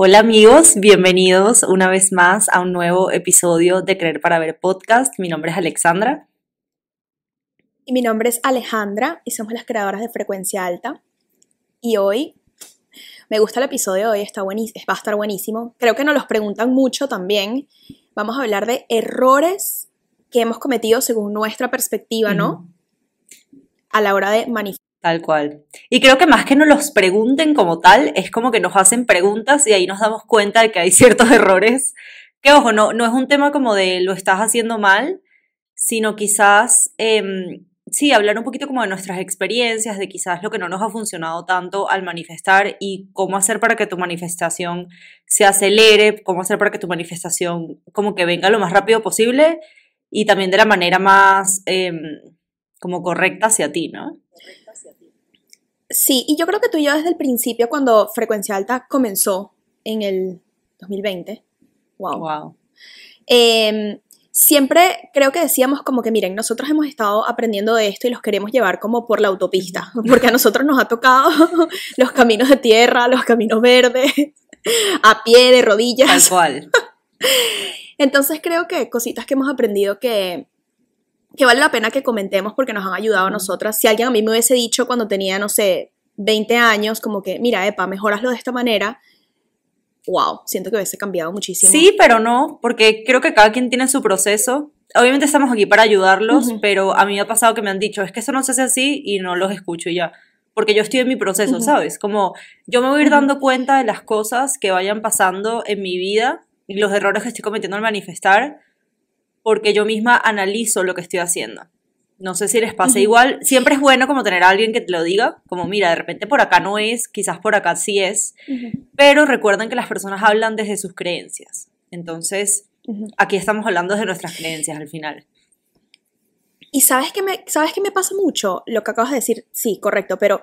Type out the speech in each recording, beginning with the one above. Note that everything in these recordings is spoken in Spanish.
Hola amigos, bienvenidos una vez más a un nuevo episodio de Creer para Ver podcast. Mi nombre es Alexandra. Y mi nombre es Alejandra y somos las creadoras de Frecuencia Alta. Y hoy me gusta el episodio de hoy, está va a estar buenísimo. Creo que nos los preguntan mucho también. Vamos a hablar de errores que hemos cometido según nuestra perspectiva, ¿no? A la hora de manifestar. Tal cual. Y creo que más que nos los pregunten como tal, es como que nos hacen preguntas y ahí nos damos cuenta de que hay ciertos errores. Que ojo, no, no es un tema como de lo estás haciendo mal, sino quizás em, sí, hablar un poquito como de nuestras experiencias, de quizás lo que no nos ha funcionado tanto al manifestar y cómo hacer para que tu manifestación se acelere, cómo hacer para que tu manifestación como que venga lo más rápido posible y también de la manera más em, como correcta hacia ti, ¿no? Sí, y yo creo que tú y yo desde el principio, cuando Frecuencia Alta comenzó en el 2020, wow. Wow. Em, siempre creo que decíamos como que, miren, nosotros hemos estado aprendiendo de esto y los queremos llevar como por la autopista, porque a nosotros nos ha tocado los caminos de tierra, los caminos verdes, a pie, de rodillas. Tal cual. Entonces creo que cositas que hemos aprendido que, que vale la pena que comentemos porque nos han ayudado a nosotras. Si alguien a mí me hubiese dicho cuando tenía, no sé, 20 años, como que, mira, Epa, mejoraslo de esta manera, wow, siento que hubiese cambiado muchísimo. Sí, pero no, porque creo que cada quien tiene su proceso. Obviamente estamos aquí para ayudarlos, Ujú. pero a mí me ha pasado que me han dicho, es que eso no se hace así y no los escucho y ya. Porque yo estoy en mi proceso, Ujú. ¿sabes? Como yo me voy a ir dando cuenta de las cosas que vayan pasando en mi vida y los errores que estoy cometiendo al manifestar, porque yo misma analizo lo que estoy haciendo. No sé si les pasa Ujú. igual. Siempre es bueno como tener a alguien que te lo diga, como mira, de repente por acá no es, quizás por acá sí es. Pero recuerden que las personas hablan desde sus creencias. Entonces, aquí estamos hablando desde nuestras creencias al final. Y sabes que me, sabes que me pasa mucho lo que acabas de decir, sí, correcto, pero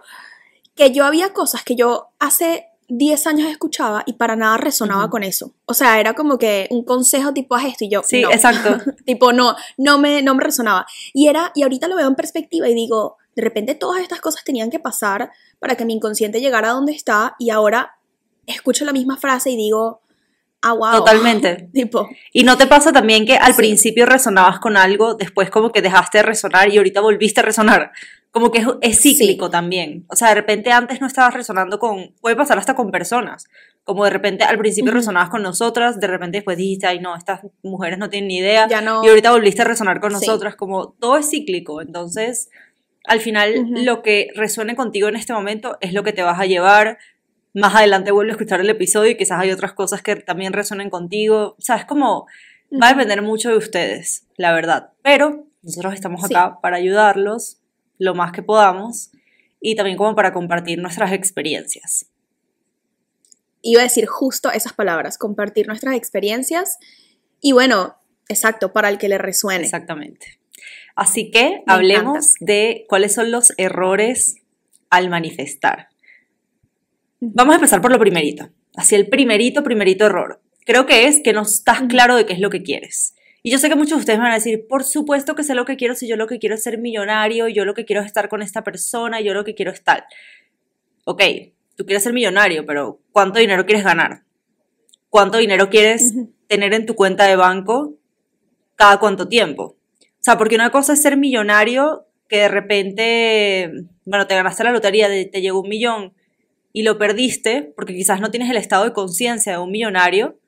que yo había cosas que yo hace 10 años escuchaba y para nada resonaba con eso. O sea, era como que un consejo tipo haz esto y yo Sí, no. exacto. tipo no, no me, no me resonaba. Y era, y ahorita lo veo en perspectiva y digo, de repente todas estas cosas tenían que pasar para que mi inconsciente llegara a donde está y ahora escucho la misma frase y digo, ah, wow. Totalmente. Tipo, Y no te pasa también que al Sí. principio resonabas con algo, después como que dejaste de resonar y ahorita volviste a resonar. Como que es, es cíclico Sí. también. O sea, de repente antes no estabas resonando con, puede pasar hasta con personas. Como de repente al principio Ujú. resonabas con nosotras, de repente después dijiste, ay no, estas mujeres no tienen ni idea. ya no. y ahorita volviste a resonar con Sí. nosotras, como todo es cíclico, entonces al final Ujú. lo que resuene contigo en este momento es lo que te vas a llevar, más adelante vuelve a escuchar el episodio y quizás hay otras cosas que también resuenen contigo, o sea, es como, va a depender mucho de ustedes, la verdad, pero nosotros estamos Sí. acá para ayudarlos lo más que podamos y también como para compartir nuestras experiencias. iba a decir justo esas palabras, compartir nuestras experiencias y bueno, exacto, para el que le resuene. Exactamente. Así que Me hablemos de cuáles son los errores al manifestar. Vamos a empezar por lo primerito. Así el primerito, primerito error. Creo que es que no estás claro de qué es lo que quieres. Y yo sé que muchos de ustedes me van a decir, por supuesto que sé lo que quiero, si yo lo que quiero es ser millonario, yo lo que quiero es estar con esta persona, yo lo que quiero es tal. Ok, tú quieres ser millonario, pero ¿cuánto dinero quieres ganar? ¿Cuánto dinero quieres tener en tu cuenta de banco cada cuánto tiempo? O sea, porque una cosa es ser millonario que de repente, bueno, te ganaste la lotería, de- te llegó un millón y lo perdiste porque quizás no tienes el estado de conciencia de un millonario,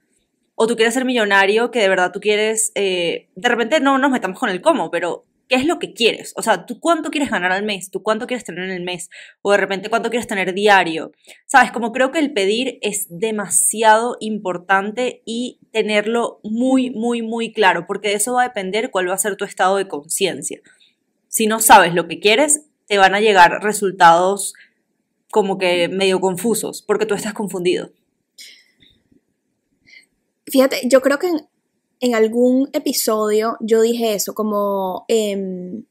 o tú quieres ser millonario que de verdad tú quieres, eh, de repente no nos metamos con el cómo, pero ¿qué es lo que quieres? O sea, ¿tú cuánto quieres ganar al mes? ¿Tú cuánto quieres tener en el mes? O de repente cuánto quieres tener diario. Sabes, como creo que el pedir es demasiado importante y tenerlo muy, muy, muy claro, porque de eso va a depender cuál va a ser tu estado de conciencia. Si no sabes lo que quieres, te van a llegar resultados como que medio confusos, porque tú estás confundido. Fíjate, yo creo que en, en algún episodio yo dije eso, como em,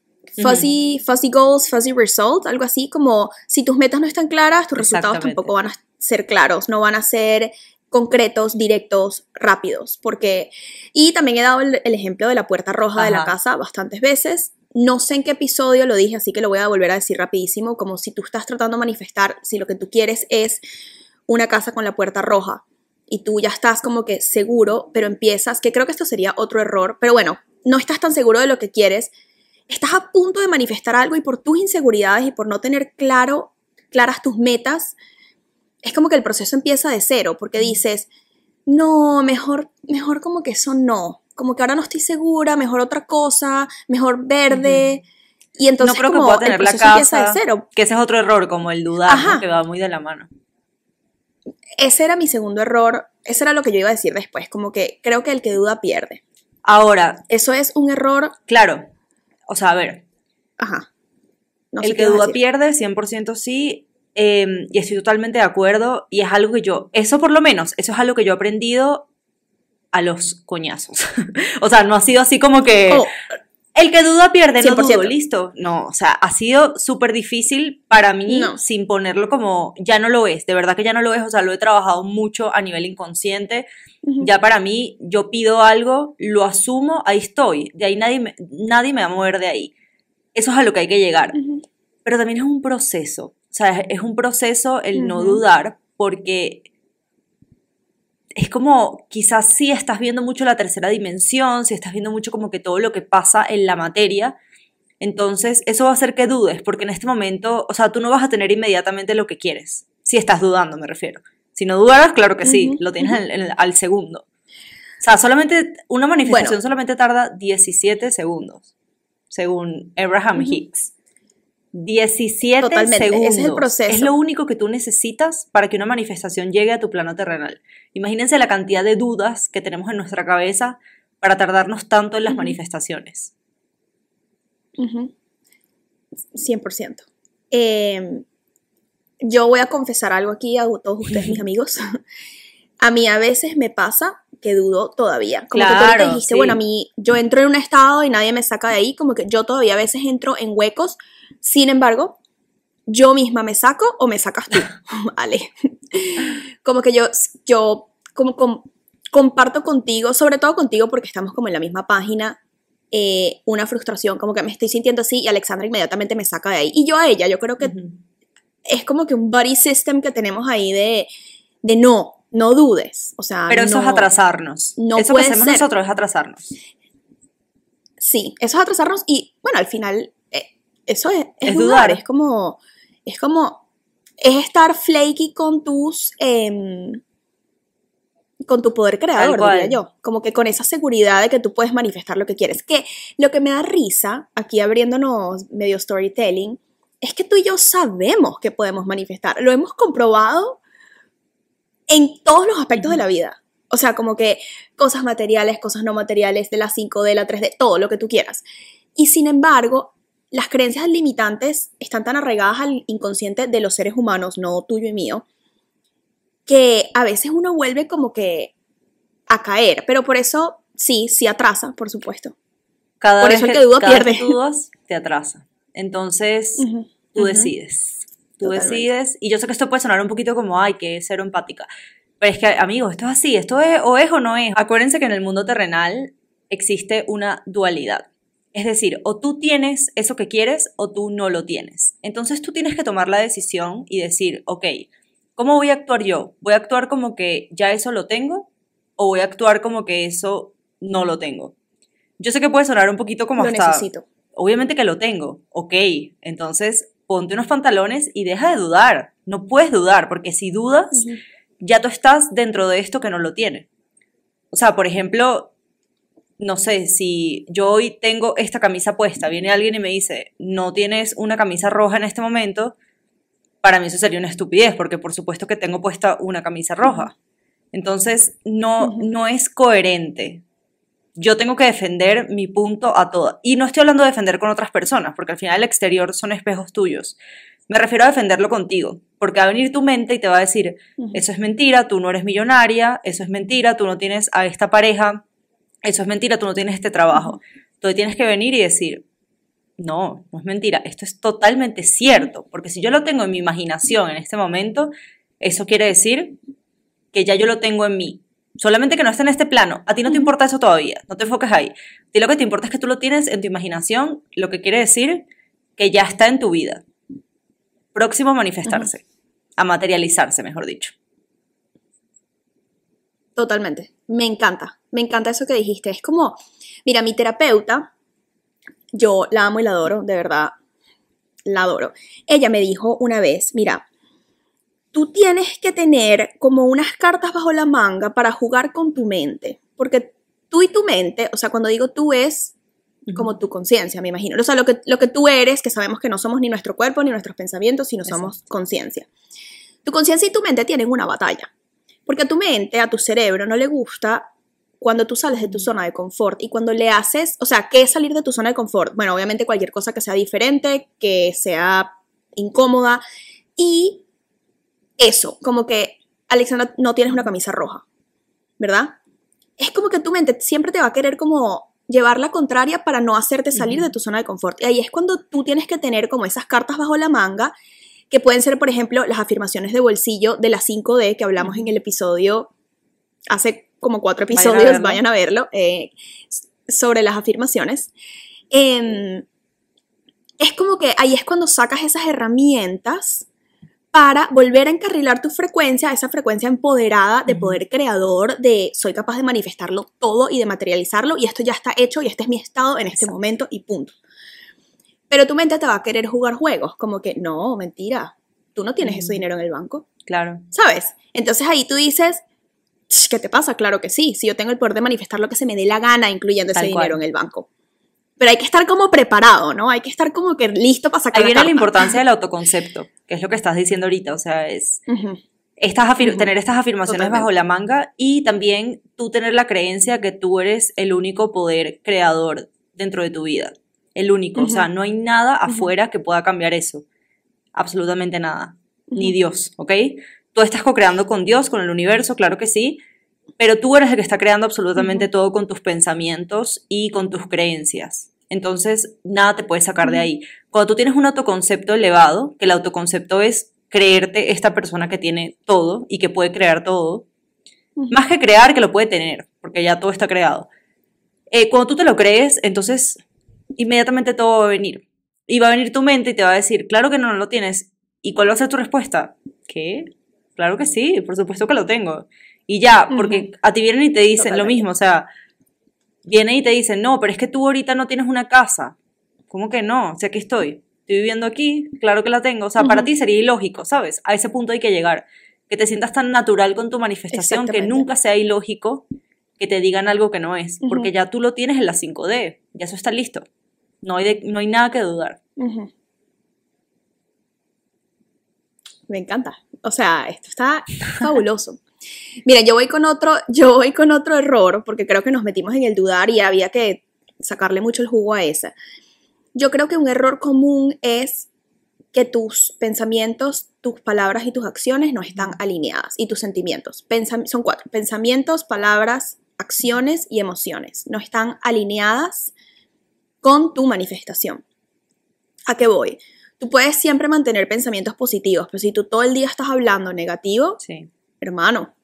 fuzzy, fuzzy goals, fuzzy results, algo así, como si tus metas no están claras, tus resultados tampoco van a ser claros, no van a ser concretos, directos, rápidos, porque y también he dado el, el ejemplo de la puerta roja de la casa bastantes veces. No sé en qué episodio lo dije, así que lo voy a volver a decir rapidísimo, como si tú estás tratando de manifestar, si lo que tú quieres es una casa con la puerta roja y tú ya estás como que seguro, pero empiezas, que creo que esto sería otro error, pero bueno, no estás tan seguro de lo que quieres, estás a punto de manifestar algo y por tus inseguridades y por no tener claro, claras tus metas, es como que el proceso empieza de cero, porque dices, no, mejor, mejor como que eso no, como que ahora no estoy segura, mejor otra cosa, mejor verde. Y entonces no creo que como pueda tener el la proceso empieza de cero. que ese es otro error, como el dudar, que va muy de la mano. Ese era mi segundo error, ese era lo que yo iba a decir después, como que creo que el que duda pierde. Ahora, Eso es un error, claro, o sea, a ver, ajá. No el que duda pierde, 100% sí, eh, y estoy totalmente de acuerdo, y es algo que yo, eso por lo menos, eso es algo que yo he aprendido a los coñazos. o sea, no ha sido así como que... Oh, El que duda pierde, no 100%. dudo, listo. No, o sea, ha sido súper difícil para mí No. sin ponerlo como, ya no lo es, de verdad que ya no lo es, o sea, lo he trabajado mucho a nivel inconsciente. Ya para mí, yo pido algo, lo asumo, ahí estoy, de ahí nadie me, nadie me va a mover de ahí. Eso es a lo que hay que llegar. Pero también es un proceso, o sea, es un proceso el no dudar porque es como quizás si estás viendo mucho la tercera dimensión, si estás viendo mucho como que todo lo que pasa en la materia, entonces eso va a hacer que dudes, porque en este momento, o sea, tú no vas a tener inmediatamente lo que quieres, si estás dudando, me refiero. Si no dudaras, claro que sí, lo tienes en- en- al segundo. O sea, solamente una manifestación Bueno. solamente tarda 17 segundos, según Abraham. Hicks. 17 Totalmente, ese es el segundos. proceso. Es lo único que tú necesitas para que una manifestación llegue a tu plano terrenal. Imagínense la cantidad de dudas que tenemos en nuestra cabeza para tardarnos tanto en las manifestaciones. Ujú. 100%. Eh, yo voy a confesar algo aquí a todos ustedes, mis amigos. A mí a veces me pasa que dudo todavía. Como que tú ahorita Claro, dijiste, sí. bueno, a mí yo entro en un estado y nadie me saca de ahí, como que yo todavía a veces entro en huecos. Sin embargo, yo misma me saco o me sacas tú, Ale. Como que yo, yo como, com- comparto contigo, sobre todo contigo porque estamos como en la misma página, eh, una frustración, como que me estoy sintiendo así y Alexandra inmediatamente me saca de ahí. Y yo a ella, yo creo que Ujú. es como que un body system que tenemos ahí de, de no, no dudes. O sea, Pero eso no- es atrasarnos. no eso que hacemos ser. nosotros es atrasarnos. Sí, eso es atrasarnos y bueno, al final eh, eso es, es Es dudar, dudar. es como, es como, es estar flaky con tus, em, con tu poder creador, diría yo, como que con esa seguridad de que tú puedes manifestar lo que quieres. Que lo que me da risa, aquí abriéndonos medio storytelling, es que tú y yo sabemos que podemos manifestar, lo hemos comprobado en todos los aspectos de la vida. O sea, como que cosas materiales, cosas no materiales, de la 5D, la 3D, todo lo que tú quieras. Y sin embargo, las creencias limitantes están tan arraigadas al inconsciente de los seres humanos, no tuyo y mío, que a veces uno vuelve como que a caer. Pero por eso, sí, sí atrasa, por supuesto. Cada Por vez eso el que, duda cada vez pierde. que dudas, te atrasa. Entonces, tú decides. Tú Totalmente. decides. Y yo sé que esto puede sonar un poquito como, ay, que cero empática. Pero es que, amigos, esto es así. Esto es o es o no es. Acuérdense que en el mundo terrenal existe una dualidad. Es decir, o tú tienes eso que quieres o tú no lo tienes. Entonces tú tienes que tomar la decisión y decir, ok, ¿cómo voy a actuar yo? ¿Voy a actuar como que ya eso lo tengo o voy a actuar como que eso no lo tengo? Yo sé que puede sonar un poquito como Lo hasta necesito. obviamente que lo tengo, ok, entonces ponte unos pantalones y deja de dudar, no puedes dudar, porque si dudas, ya tú estás dentro de esto que no lo tiene. O sea, por ejemplo, no sé, si yo hoy tengo esta camisa puesta, viene alguien y me dice, no tienes una camisa roja en este momento, para mí eso sería una estupidez, porque por supuesto que tengo puesta una camisa roja. Entonces, no, no es coherente. Yo tengo que defender mi punto a todo. Y no estoy hablando de defender con otras personas, porque al final el exterior son espejos tuyos. Me refiero a defenderlo contigo, porque va a venir tu mente y te va a decir, eso es mentira, tú no eres millonaria, eso es mentira, tú no tienes a esta pareja, eso es mentira, tú no tienes este trabajo. Entonces tienes que venir y decir, no, no es mentira, esto es totalmente cierto, porque si yo lo tengo en mi imaginación en este momento, eso quiere decir que ya yo lo tengo en mí. Solamente que no esté en este plano. A ti no te importa eso todavía, no te enfoques ahí. A ti lo que te importa es que tú lo tienes en tu imaginación, lo que quiere decir que ya está en tu vida. Próximo a manifestarse, a materializarse, mejor dicho. Totalmente. Me encanta. Me encanta eso que dijiste. Es como, mira, mi terapeuta, yo la amo y la adoro, de verdad, la adoro. Ella me dijo una vez, mira, tú tienes que tener como unas cartas bajo la manga para jugar con tu mente, porque tú y tu mente, o sea, cuando digo tú es como tu conciencia, me imagino. O sea, lo que, lo que tú eres, que sabemos que no somos ni nuestro cuerpo ni nuestros pensamientos, sino somos conciencia. Tu conciencia y tu mente tienen una batalla. Porque a tu mente, a tu cerebro, no le gusta cuando tú sales de tu zona de confort y cuando le haces, o sea, ¿qué es salir de tu zona de confort? Bueno, obviamente cualquier cosa que sea diferente, que sea incómoda y eso, como que, Alexandra, no tienes una camisa roja, ¿verdad? Es como que tu mente siempre te va a querer como llevar la contraria para no hacerte salir de tu zona de confort. Y ahí es cuando tú tienes que tener como esas cartas bajo la manga que pueden ser, por ejemplo, las afirmaciones de bolsillo de la 5D que hablamos en el episodio hace como cuatro episodios, vayan a verlo, eh, sobre las afirmaciones. Em, es como que ahí es cuando sacas esas herramientas para volver a encarrilar tu frecuencia, esa frecuencia empoderada de poder creador, de soy capaz de manifestarlo todo y de materializarlo y esto ya está hecho y este es mi estado en este momento y punto. Pero tu mente te va a querer jugar juegos, como que, no, mentira, tú no tienes ese dinero en el banco. Claro. ¿Sabes? Entonces ahí tú dices, ¿qué te pasa? Claro que sí, si yo tengo el poder de manifestar lo que se me dé la gana, incluyendo ese dinero en el banco. Pero hay que estar como preparado, ¿no? Hay que estar como que listo para sacar Ahí viene la, importancia del autoconcepto, que es lo que estás diciendo ahorita, o sea, es estas tener estas afirmaciones bajo la manga y también tú tener la creencia que tú eres el único poder creador dentro de tu vida el único. O sea, no hay nada afuera que pueda cambiar eso. Absolutamente nada. Ni Dios, ¿ok? Tú estás co-creando con Dios, con el universo, claro que sí, pero tú eres el que está creando absolutamente todo con tus pensamientos y con tus creencias. Entonces, nada te puede sacar de ahí. Cuando tú tienes un autoconcepto elevado, que el autoconcepto es creerte esta persona que tiene todo y que puede crear todo, más que crear, que lo puede tener, porque ya todo está creado. Eh, cuando tú te lo crees, entonces inmediatamente todo va a venir. Y va a venir tu mente y te va a decir, claro que no, no lo tienes. ¿Y cuál va a ser tu respuesta? ¿Qué? Claro que sí, por supuesto que lo tengo. Y ya, porque a ti vienen y te dicen lo mismo, o sea, vienen y te dicen, no, pero es que tú ahorita no tienes una casa. ¿Cómo que no? O sea, aquí estoy. Estoy viviendo aquí, claro que la tengo. O sea, para ti sería ilógico, ¿sabes? A ese punto hay que llegar. Que te sientas tan natural con tu manifestación que nunca sea ilógico que te digan algo que no es, porque ya tú lo tienes en la 5D, ya eso está listo. No hay, no hay nada que dudar. Me encanta. O sea, esto está fabuloso. Mira, yo voy con otro, yo voy con otro error, porque creo que nos metimos en el dudar y había que sacarle mucho el jugo a ese. Yo creo que un error común es que tus pensamientos, tus palabras y tus acciones no están alineadas y tus sentimientos. son cuatro. Pensamientos, palabras, acciones y emociones. No están alineadas con tu manifestación. ¿A qué voy? Tú puedes siempre mantener pensamientos positivos, pero si tú todo el día estás hablando negativo, hermano,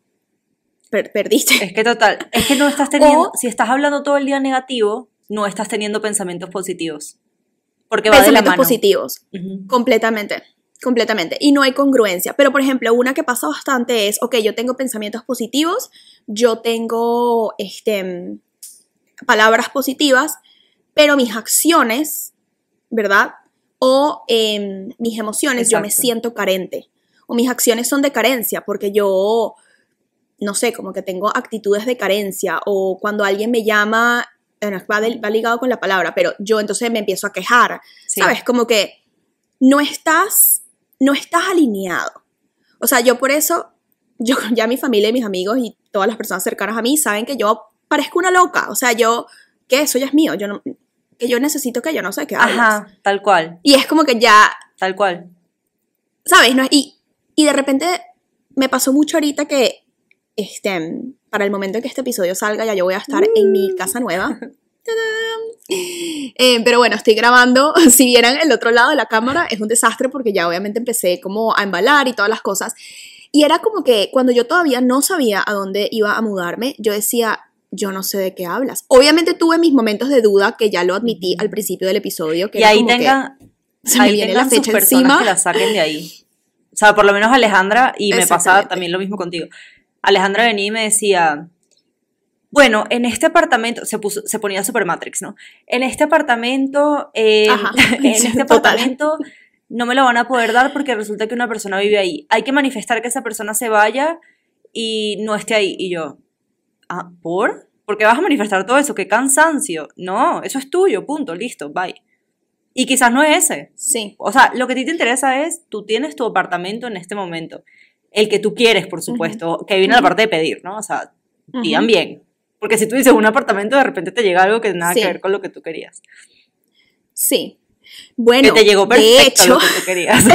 perdiste. Es que total, es que no estás teniendo, si estás hablando todo el día negativo, no estás teniendo pensamientos positivos. Porque va pensamientos de la mano. positivos, completamente. Completamente. Y no hay congruencia. Pero, por ejemplo, una que pasa bastante es, ok, yo tengo pensamientos positivos, yo tengo este, palabras positivas, pero mis acciones, ¿verdad? O em, mis emociones, yo me siento carente. O mis acciones son de carencia, porque yo, no sé, como que tengo actitudes de carencia. O cuando alguien me llama, va, va ligado con la palabra, pero yo entonces me empiezo a quejar. ¿Sabes? Como que no estás, no estás alineado. O sea, yo por eso, yo ya mi familia y mis amigos y todas las personas cercanas a mí saben que yo parezco una loca. O sea, yo, que eso ya es mío. Yo no, que yo necesito que yo no sé qué Ajá, tal cual. Y es como que ya... Tal cual. ¿Sabes? No, y, y de repente me pasó mucho ahorita que, este, para el momento en que este episodio salga, ya yo voy a estar en mi mm. casa nueva. Eh, pero bueno, estoy grabando. Si vieran el otro lado de la cámara, es un desastre porque ya obviamente empecé como a embalar y todas las cosas. Y era como que cuando yo todavía no sabía a dónde iba a mudarme, yo decía, yo no sé de qué hablas. Obviamente tuve mis momentos de duda, que ya lo admití al principio del episodio. Que y era ahí como que tengan, se me ahí viene la fecha personas encima. que la saquen de ahí. O sea, por lo menos Alejandra, y me pasa Exactamente. también lo mismo contigo. Alejandra venía y me decía, bueno, en este apartamento, se, puso, se ponía Super Matrix, ¿no? En este apartamento, eh, Ajá, en este total. apartamento no me lo van a poder dar porque resulta que una persona vive ahí. Hay que manifestar que esa persona se vaya y no esté ahí. Y yo, ah, ¿por? ¿Por qué vas a manifestar todo eso? ¡Qué cansancio! No, eso es tuyo, punto, listo, bye. Y quizás no es ese. Sí. O sea, lo que a ti te interesa es, tú tienes tu apartamento en este momento. El que tú quieres, por supuesto, que viene la Ujú. parte de pedir, ¿no? O sea, Ujú. digan bien. Porque si tú dices un apartamento, de repente te llega algo que nada Sí. que ver con lo que tú querías. Sí. Bueno, que te llegó de perfecto hecho, lo que tú querías.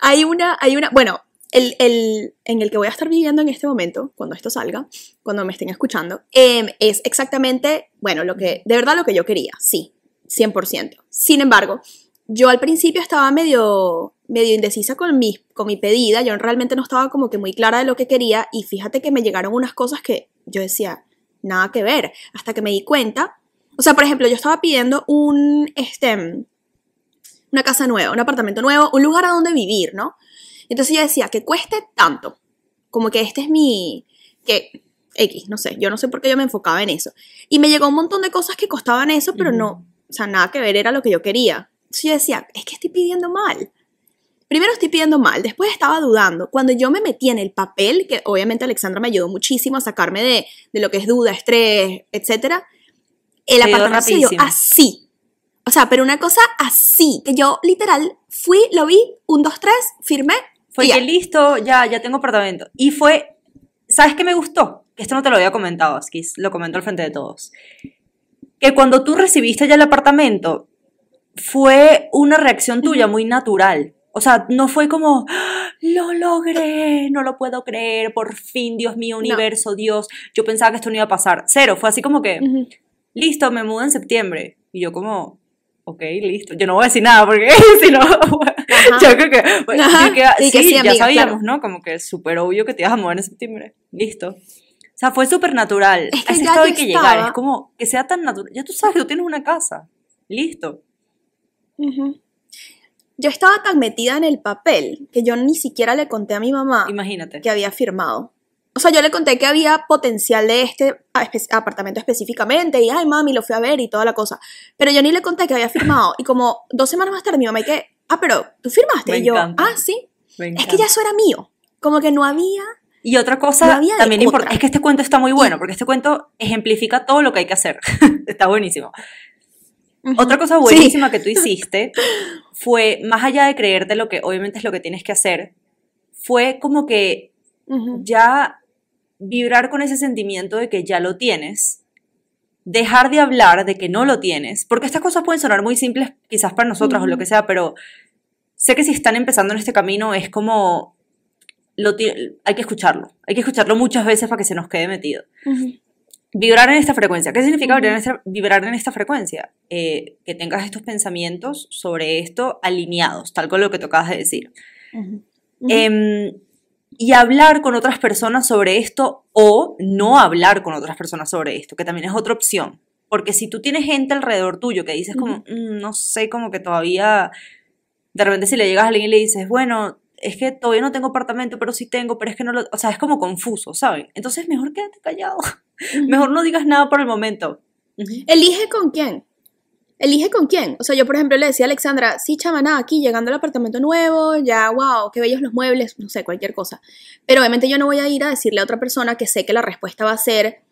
hay una, hay una, bueno, el, el- en el que voy a estar viviendo en este momento, cuando esto salga, cuando me estén escuchando, em, es exactamente, bueno, lo que, de verdad lo que yo quería, sí, 100%. Sin embargo, yo al principio estaba medio, medio indecisa con mi, con mi pedida, yo realmente no estaba como que muy clara de lo que quería y fíjate que me llegaron unas cosas que yo decía, nada que ver, hasta que me di cuenta, o sea, por ejemplo, yo estaba pidiendo un, este, una casa nueva, un apartamento nuevo, un lugar a donde vivir, ¿no? Entonces yo decía, que cueste tanto, como que este es mi, que X, no sé, yo no sé por qué yo me enfocaba en eso. Y me llegó un montón de cosas que costaban eso, pero no, o sea, nada que ver era lo que yo quería. Yo decía, es que estoy pidiendo mal. Primero estoy pidiendo mal, después estaba dudando. Cuando yo me metí en el papel, que obviamente Alexandra me ayudó muchísimo a sacarme de, de lo que es duda, estrés, etcétera, el apartamento se dio así. O sea, pero una cosa así, que yo literal fui, lo vi, un, dos, tres, firmé. Fue y ya. que listo, ya, ya tengo apartamento. Y fue, ¿sabes qué me gustó? Esto no te lo había comentado, Skis, lo comento al frente de todos. Que cuando tú recibiste ya el apartamento, fue una reacción tuya muy natural. O sea, no fue como, "Ah, lo logré, no lo puedo creer, por fin, Dios mío, universo, Dios, yo pensaba que esto no iba a pasar. Cero, fue así como que, Ujú. listo, me mudo en septiembre. Y yo como, ok, listo. Yo no voy a decir nada porque si no, yo creo que, bueno, yo que- Y que sí, sí, ya amiga, sabíamos, claro. ¿no? Como que es súper obvio que te ibas a mudar en septiembre. Listo. O sea, fue súper natural. Es que a ese estado hay que llegar. estaba- Es como que sea tan natural. Ya tú sabes que tú tienes una casa. Listo. Ujú. Yo estaba tan metida en el papel que yo ni siquiera le conté a mi mamá Imagínate. que había firmado. O sea, yo le conté que había potencial de este apartamento específicamente y, ay, mami, lo fui a ver y toda la cosa. Pero yo ni le conté que había firmado. Y como dos semanas más tarde mi mamá y que, ah, pero tú firmaste. Me y yo, encanta. ah, sí. Me Es encanta. que ya eso era mío. Como que no había... Y otra No cosa de también importante, es que este cuento está muy bueno, porque este cuento ejemplifica todo lo que hay que hacer. está buenísimo. Otra cosa Sí. buenísima que tú hiciste fue, más allá de creerte lo que obviamente es lo que tienes que hacer, fue como que ya vibrar con ese sentimiento de que ya lo tienes, dejar de hablar de que no lo tienes, porque estas cosas pueden sonar muy simples quizás para nosotras o lo que sea, pero sé que si están empezando en este camino es como, lo hay que escucharlo, hay que escucharlo muchas veces para que se nos quede metido. Ujú. Vibrar en esta frecuencia. ¿Qué significa vibrar, en esta, frecuencia? Eh, que tengas estos pensamientos sobre esto alineados, tal con lo que te acabas de decir. Ujú. Ujú. Em, y hablar con otras personas sobre esto o no hablar con otras personas sobre esto, que también es otra opción. Porque si tú tienes gente alrededor tuyo que dices como, "Mm, no sé, como que todavía, de repente si le llegas a alguien y le dices, bueno, es que todavía no tengo apartamento, pero sí tengo, pero es que no lo, o sea, es como confuso, ¿saben? Entonces mejor quédate callado. mejor no digas nada por el momento. Elige con quién. Elige con quién. O sea, yo por ejemplo le decía a Alexandra, sí, chama, nada, aquí llegando al apartamento nuevo, ya, wow, qué bellos los muebles, no sé, cualquier cosa. Pero obviamente yo no voy a ir a decirle a otra persona que sé que la respuesta va a ser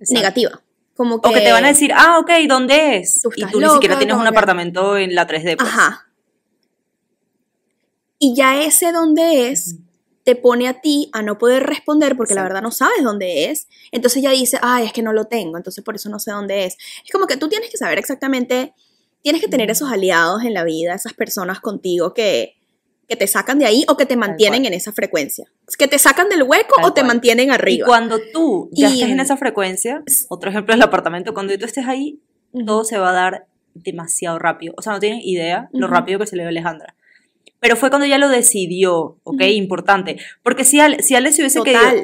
Exacto. negativa. Como que, O que te van a decir, ah, ok, ¿dónde es? Tú y tú ni siquiera tienes un que- apartamento en la 3D. Pues. Ajá. Y ya ese dónde es. Te pone a ti a no poder responder porque la verdad no sabes dónde es. Entonces ya dice, ay, es que no lo tengo, entonces por eso no sé dónde es. Es como que tú tienes que saber exactamente, tienes que tener esos aliados en la vida, esas personas contigo que, que te sacan de ahí o que te mantienen en esa frecuencia. Que te sacan del hueco Tal o te cual. mantienen Y arriba. cuando tú ya Y- estés en esa frecuencia, otro ejemplo es el apartamento, cuando tú estés ahí, Ujú. todo se va a dar demasiado rápido. O sea, no tienes idea lo rápido que se le dio a Alejandra. Pero fue cuando ella lo decidió, ¿ok? Importante. Porque si, Ale, si Ale se hubiese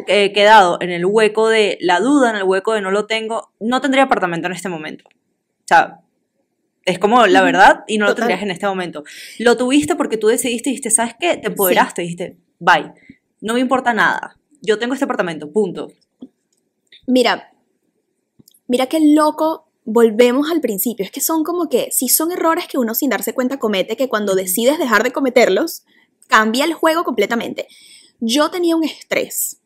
eh, quedado en el hueco de la duda, en el hueco de no lo tengo, no tendría apartamento en este momento. O sea, es como la verdad y no lo tendrías en este momento. Lo tuviste porque tú decidiste y dijiste, ¿sabes qué? Te empoderaste, dijiste, bye. No me importa nada. Yo tengo este apartamento, punto. Mira, mira qué loco, volvemos al principio. Es que son como que, sí son errores que uno sin darse cuenta comete, que cuando decides dejar de cometerlos, cambia el juego completamente. Yo tenía un estrés.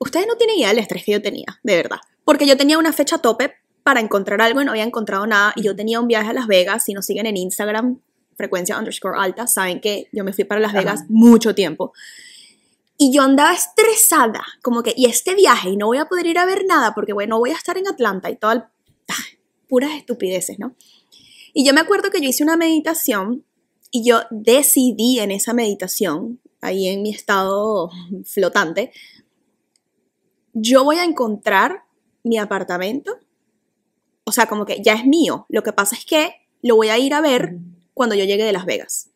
Ustedes no tienen idea del estrés que yo tenía, de verdad. Porque yo tenía una fecha tope para encontrar algo y no había encontrado nada. Y yo tenía un viaje a Las Vegas. Si nos siguen en Instagram, frecuencia underscore alta, saben que yo me fui para Las Ajá. Vegas mucho tiempo. Y yo andaba estresada, como que, y este viaje, y no voy a poder ir a ver nada, porque bueno, voy a estar en Atlanta y todo, el- ay, puras estupideces, ¿no? Y yo me acuerdo que yo hice una meditación y yo decidí en esa meditación, ahí en mi estado flotante, yo voy a encontrar mi apartamento, o sea, como que ya es mío, lo que pasa es que lo voy a ir a ver cuando yo llegue de Las Vegas.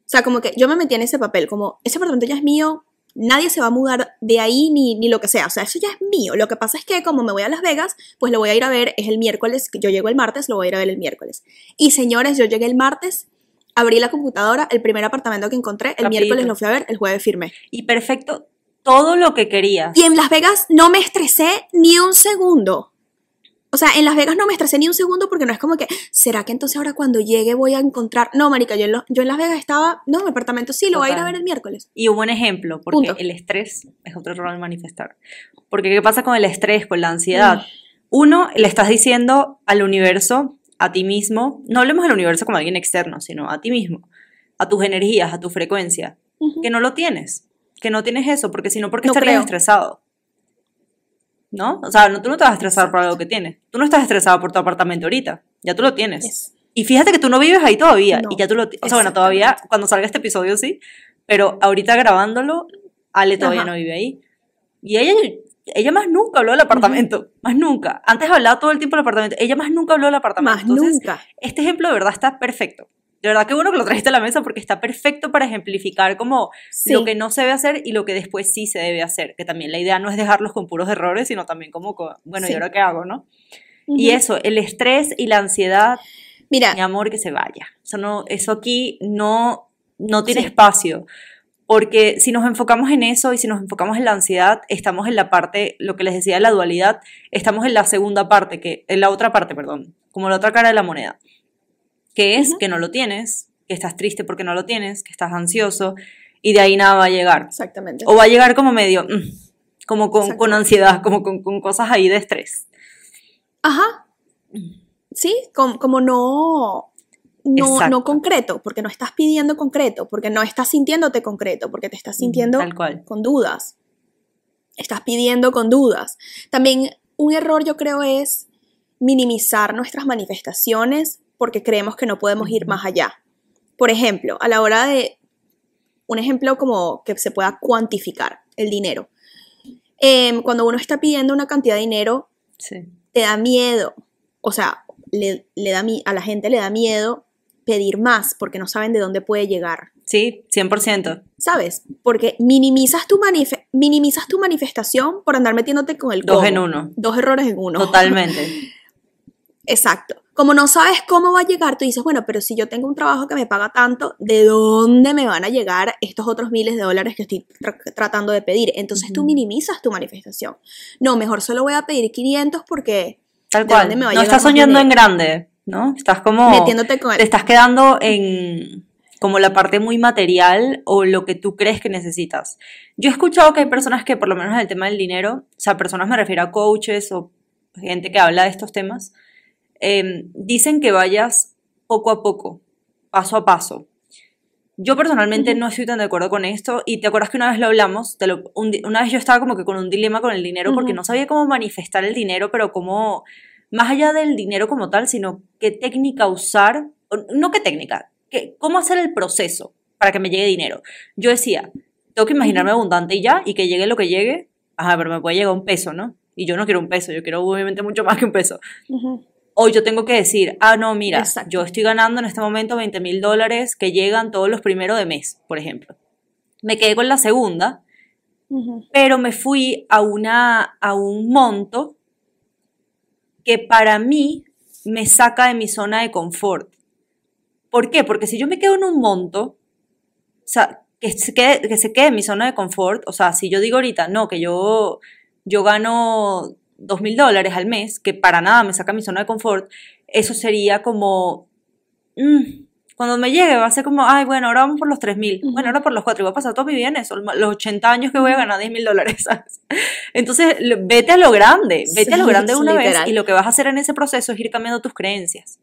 O sea, como que yo me metí en ese papel, como ese apartamento ya es mío, nadie se va a mudar de ahí ni, ni lo que sea, o sea, eso ya es mío. Lo que pasa es que como me voy a Las Vegas, pues lo voy a ir a ver, es el miércoles, yo llego el martes, lo voy a ir a ver el miércoles. Y señores, yo llegué el martes, abrí la computadora, el primer apartamento que encontré, el Rapidito. miércoles lo fui a ver, el jueves firmé. Y perfecto, todo lo que querías. Y en Las Vegas no me estresé ni un segundo. O sea, en Las Vegas no me estresé ni un segundo porque no es como que, ¿será que entonces ahora cuando llegue voy a encontrar? No, marica, yo en, lo- yo en Las Vegas estaba, no, mi apartamento sí, lo voy a ir a Total. ver el miércoles. Y un buen ejemplo, porque Punto. el estrés es otro error al manifestar. Porque ¿qué pasa con el estrés, con la ansiedad? Uno, le estás diciendo al universo, a ti mismo, no hablemos del universo como alguien externo, sino a ti mismo, a tus energías, a tu frecuencia, que no lo tienes, que no tienes eso, porque si no, ¿por qué No estarías creo. estresado? ¿No? O sea, no, tú no te vas a estresar por algo que tienes. Tú no estás estresado por tu apartamento ahorita, ya tú lo tienes. Yes. Y fíjate que tú no vives ahí todavía. No, y ya tú lo. O sea, bueno, todavía, cuando salga este episodio sí. Pero ahorita grabándolo, Ale todavía Ajá. no vive ahí. Y ella, ella más nunca habló del apartamento. Más nunca. Antes hablaba todo el tiempo del apartamento. Ella más nunca habló del apartamento. Más Entonces, nunca. este ejemplo de verdad está perfecto. De verdad que bueno que lo trajiste a la mesa porque está perfecto para ejemplificar como Sí. lo que no se debe hacer y lo que después sí se debe hacer. Que también la idea no es dejarlos con puros errores, sino también como, con, bueno, ¿y Sí. ahora qué hago, no? Ujú. Y eso, el estrés y la ansiedad Mira, mi amor, que se vaya. Eso, no, eso aquí no, no tiene Sí. espacio. Porque si nos enfocamos en eso y si nos enfocamos en la ansiedad, estamos en la parte, lo que les decía de la dualidad, estamos en la segunda parte, que, en la otra parte, perdón, como la otra cara de la moneda, que es que no lo tienes, que estás triste porque no lo tienes, que estás ansioso, y de ahí nada va a llegar. exactamente. O va a llegar como medio, mm, como con, con ansiedad, como con, con cosas ahí de estrés. Ajá. Sí, com- como no, no, no concreto, porque no estás pidiendo concreto, porque no estás sintiéndote concreto, porque te estás sintiendo Tal cual. con dudas. Estás pidiendo con dudas. También un error yo creo es minimizar nuestras manifestaciones porque creemos que no podemos ir más allá. Por ejemplo, a la hora de un ejemplo como que se pueda cuantificar el dinero. Em, cuando uno está pidiendo una cantidad de dinero, Sí. te da miedo, o sea, le, le da, a la gente le da miedo pedir más porque no saben de dónde puede llegar. Sí, 100%. ¿Sabes? Porque minimizas tu, minimizas tu manifestación por andar metiéndote con el Dos en uno. Dos errores en uno. Totalmente. Exacto. Como no sabes cómo va a llegar, tú dices, bueno, pero si yo tengo un trabajo que me paga tanto, ¿de dónde me van a llegar estos otros miles de dólares que estoy tra- tratando de pedir? Entonces tú minimizas tu manifestación. No, mejor solo voy a pedir 500 porque Tal ¿De cual. dónde me va a no estás soñando en grande, ¿no? Estás como... metiéndote con Te estás quedando en como la parte muy material o lo que tú crees que necesitas. Yo he escuchado que hay personas que, por lo menos en el tema del dinero, o sea, personas me refiero a coaches o gente que habla de estos temas, eh, dicen que vayas poco a poco, paso a paso. Yo personalmente no estoy tan de acuerdo con esto y te acuerdas que una vez lo hablamos, te lo- un di- una vez yo estaba como que con un dilema con el dinero porque no sabía cómo manifestar el dinero, pero cómo, más allá del dinero como tal, sino qué técnica usar, no qué técnica, qué, cómo hacer el proceso para que me llegue dinero. Yo decía, tengo que imaginarme abundante y ya, y que llegue lo que llegue, ajá, pero me puede llegar un peso, ¿no? Y yo no quiero un peso, yo quiero obviamente mucho más que un peso. Ujú. O yo tengo que decir, ah, no, mira, Exacto. yo estoy ganando en este momento 20 mil dólares que llegan todos los primeros de mes, por ejemplo. Me quedé con la segunda, Ujú. pero me fui a, una, a un monto que para mí me saca de mi zona de confort. ¿Por qué? Porque si yo me quedo en un monto, o sea, que se quede, que se quede en mi zona de confort, o sea, si yo digo ahorita, no, que yo, yo gano dos mil dólares al mes, que para nada me saca mi zona de confort, eso sería como, mm, cuando me llegue va a ser como, ay, bueno, ahora vamos por los tres mil, Ujú. bueno, ahora por los cuatro, y voy a pasar toda mi vida en eso, los 80 años que voy a ganar 10 mil dólares, ¿sabes? Entonces, vete a lo grande, vete a lo Sí, grande de una vez literal. y lo que vas a hacer en ese proceso es ir cambiando tus creencias.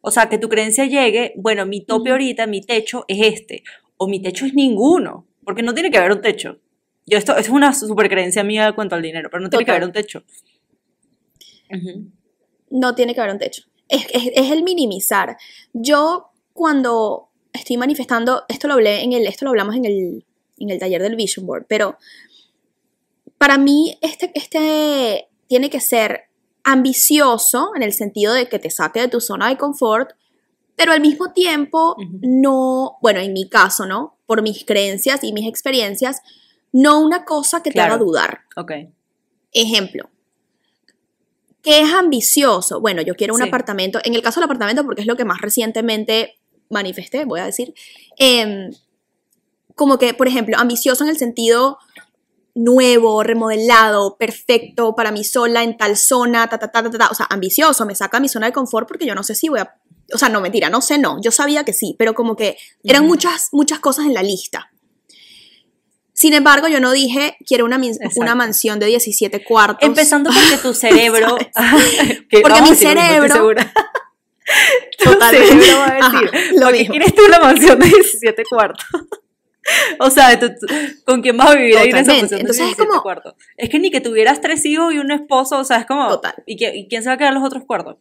O sea, que tu creencia llegue, bueno, mi tope ahorita, mi techo es este, o mi techo es ninguno, porque no tiene que haber un techo. Yo esto, esto es una super creencia mía cuanto al dinero, pero no tiene que haber un techo. No tiene que haber un techo. Es, es- es el minimizar. Yo cuando estoy manifestando, esto lo hablé en el, esto lo hablamos en el, en el taller del Vision Board, pero para mí este, este tiene que ser ambicioso en el sentido de que te saque de tu zona de confort, pero al mismo tiempo no, bueno, en mi caso, ¿no? Por mis creencias y mis experiencias, no una cosa que te haga dudar. Ok. Ejemplo. ¿Qué es ambicioso? Bueno, yo quiero un Sí. apartamento. En el caso del apartamento, porque es lo que más recientemente manifesté, voy a decir. em, como que, por ejemplo, ambicioso en el sentido nuevo, remodelado, perfecto para mí sola, en tal zona, ta, ta, ta, ta, ta. O sea, ambicioso, me saca mi zona de confort porque yo no sé si voy a. O sea, no, mentira, no sé, no. Yo sabía que sí, pero como que eran muchas, muchas cosas en la lista. Sin embargo, yo no dije, quiero una, mansión de 17 cuartos. Empezando porque tu cerebro. que Porque mi cerebro- Totalmente. cerebro va a Ajá, decir: lo ¿Por qué mismo. quieres tú una mansión de 17 cuartos? o sea, tú- tú- ¿con quién vas a vivir ahí en esa mansión de Entonces es 17 como- cuartos? Es que ni que tuvieras tres hijos y un esposo, o sea, es como. Total. ¿Y, qué- y quién se va a quedar los otros cuartos?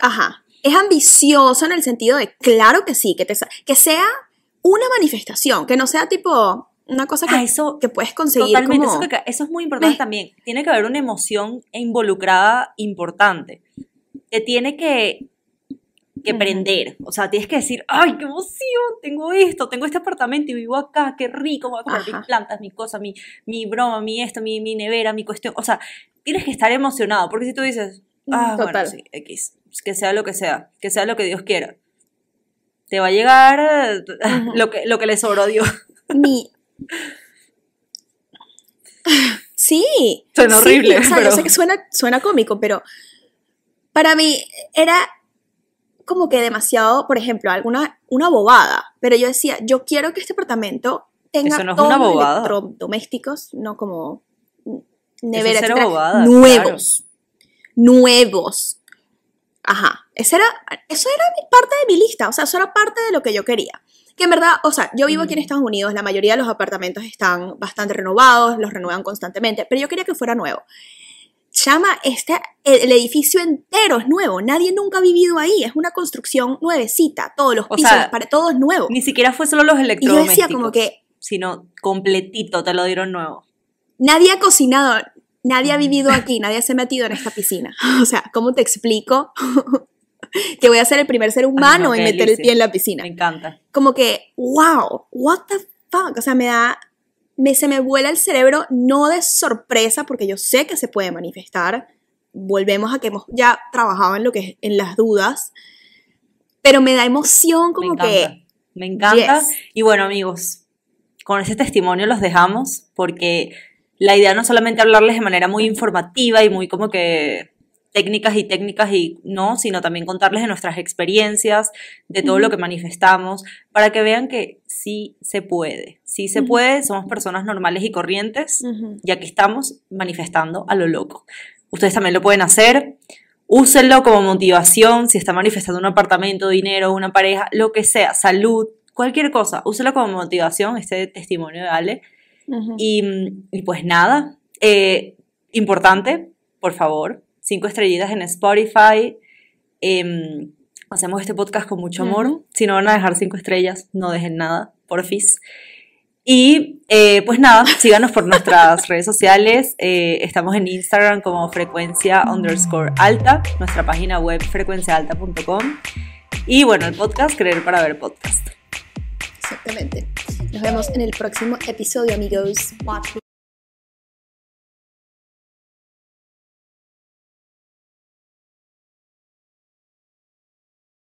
Ajá. Es ambicioso en el sentido de, claro que sí, que, te, sa- que sea una manifestación, que no sea tipo una cosa que, Ah, eso. que puedes conseguir Totalmente, como... eso, que- eso es muy importante también. Tiene que haber una emoción involucrada importante. Te tiene que, que prender. O sea, tienes que decir, ¡ay, qué emoción! Tengo esto, tengo este apartamento y vivo acá, qué rico, voy a Ajá. mis plantas, mi cosa, mi, mi broma, mi esto, mi, mi nevera, mi cuestión. O sea, tienes que estar emocionado, porque si tú dices, ah, bueno, Total. sí, X, que sea lo que sea, que sea lo que Dios quiera. Te va a llegar lo, que, lo que le sobró Dios. Mi... Sí. Suena sí, horrible, O sea, pero- yo sé que suena, suena cómico, pero para mí era como que demasiado, por ejemplo, alguna una bobada. Pero yo decía, yo quiero que este apartamento tenga Eso no es todos una los bobada. electrodomésticos, no como neveras, cero etcétera, bobada, nuevos. Nuevos. Ajá. Era, eso era parte de mi lista, o sea, eso era parte de lo que yo quería. Que en verdad, o sea, yo vivo aquí en Mm. Estados Unidos, la mayoría de los apartamentos están bastante renovados, los renuevan constantemente, pero yo quería que fuera nuevo. Chama, este, el, el edificio entero es nuevo, nadie nunca ha vivido ahí, es una construcción nuevecita, todos los O pisos, sea, las paredes, todo es nuevo. Ni siquiera fue solo los Y yo electrodomésticos. decía como que Sino completito, te lo dieron nuevo. nadie ha cocinado, nadie ha vivido aquí, nadie se ha metido en esta piscina. O sea, ¿cómo te explico que voy a ser el primer ser humano no, en meter el pie en la piscina? Me encanta. como que, wow, what the fuck, o sea, me da, me, se me vuela el cerebro, no de sorpresa, porque yo sé que se puede manifestar, volvemos a que hemos ya trabajado en lo que es, en las dudas, pero me da emoción Me como encanta. que, Me encanta. yes. Y bueno, amigos, con ese testimonio los dejamos porque la idea no solamente hablarles de manera muy informativa y muy como que técnicas y técnicas y no, sino también contarles de nuestras experiencias, de todo lo que manifestamos, para que vean que sí se puede, sí se Ujú. puede, somos personas normales y corrientes Ujú. y aquí estamos manifestando a lo loco. Ustedes también lo pueden hacer. Úsenlo como motivación si está manifestando un apartamento, dinero, una pareja, lo que sea, salud, cualquier cosa. Úsenlo como motivación, este testimonio de Ale. Y, y pues nada, eh, importante, por favor, cinco estrellitas en Spotify. Em, hacemos este podcast con mucho amor. Si no van a dejar cinco estrellas, no dejen nada, porfis. Y eh, pues nada, síganos por nuestras redes sociales. Eh, estamos en Instagram como frecuencia underscore alta, nuestra página web frecuenciaalta.com. Y bueno, el podcast Creer para ver podcast. Exactamente. Nos vemos en el próximo episodio, amigos.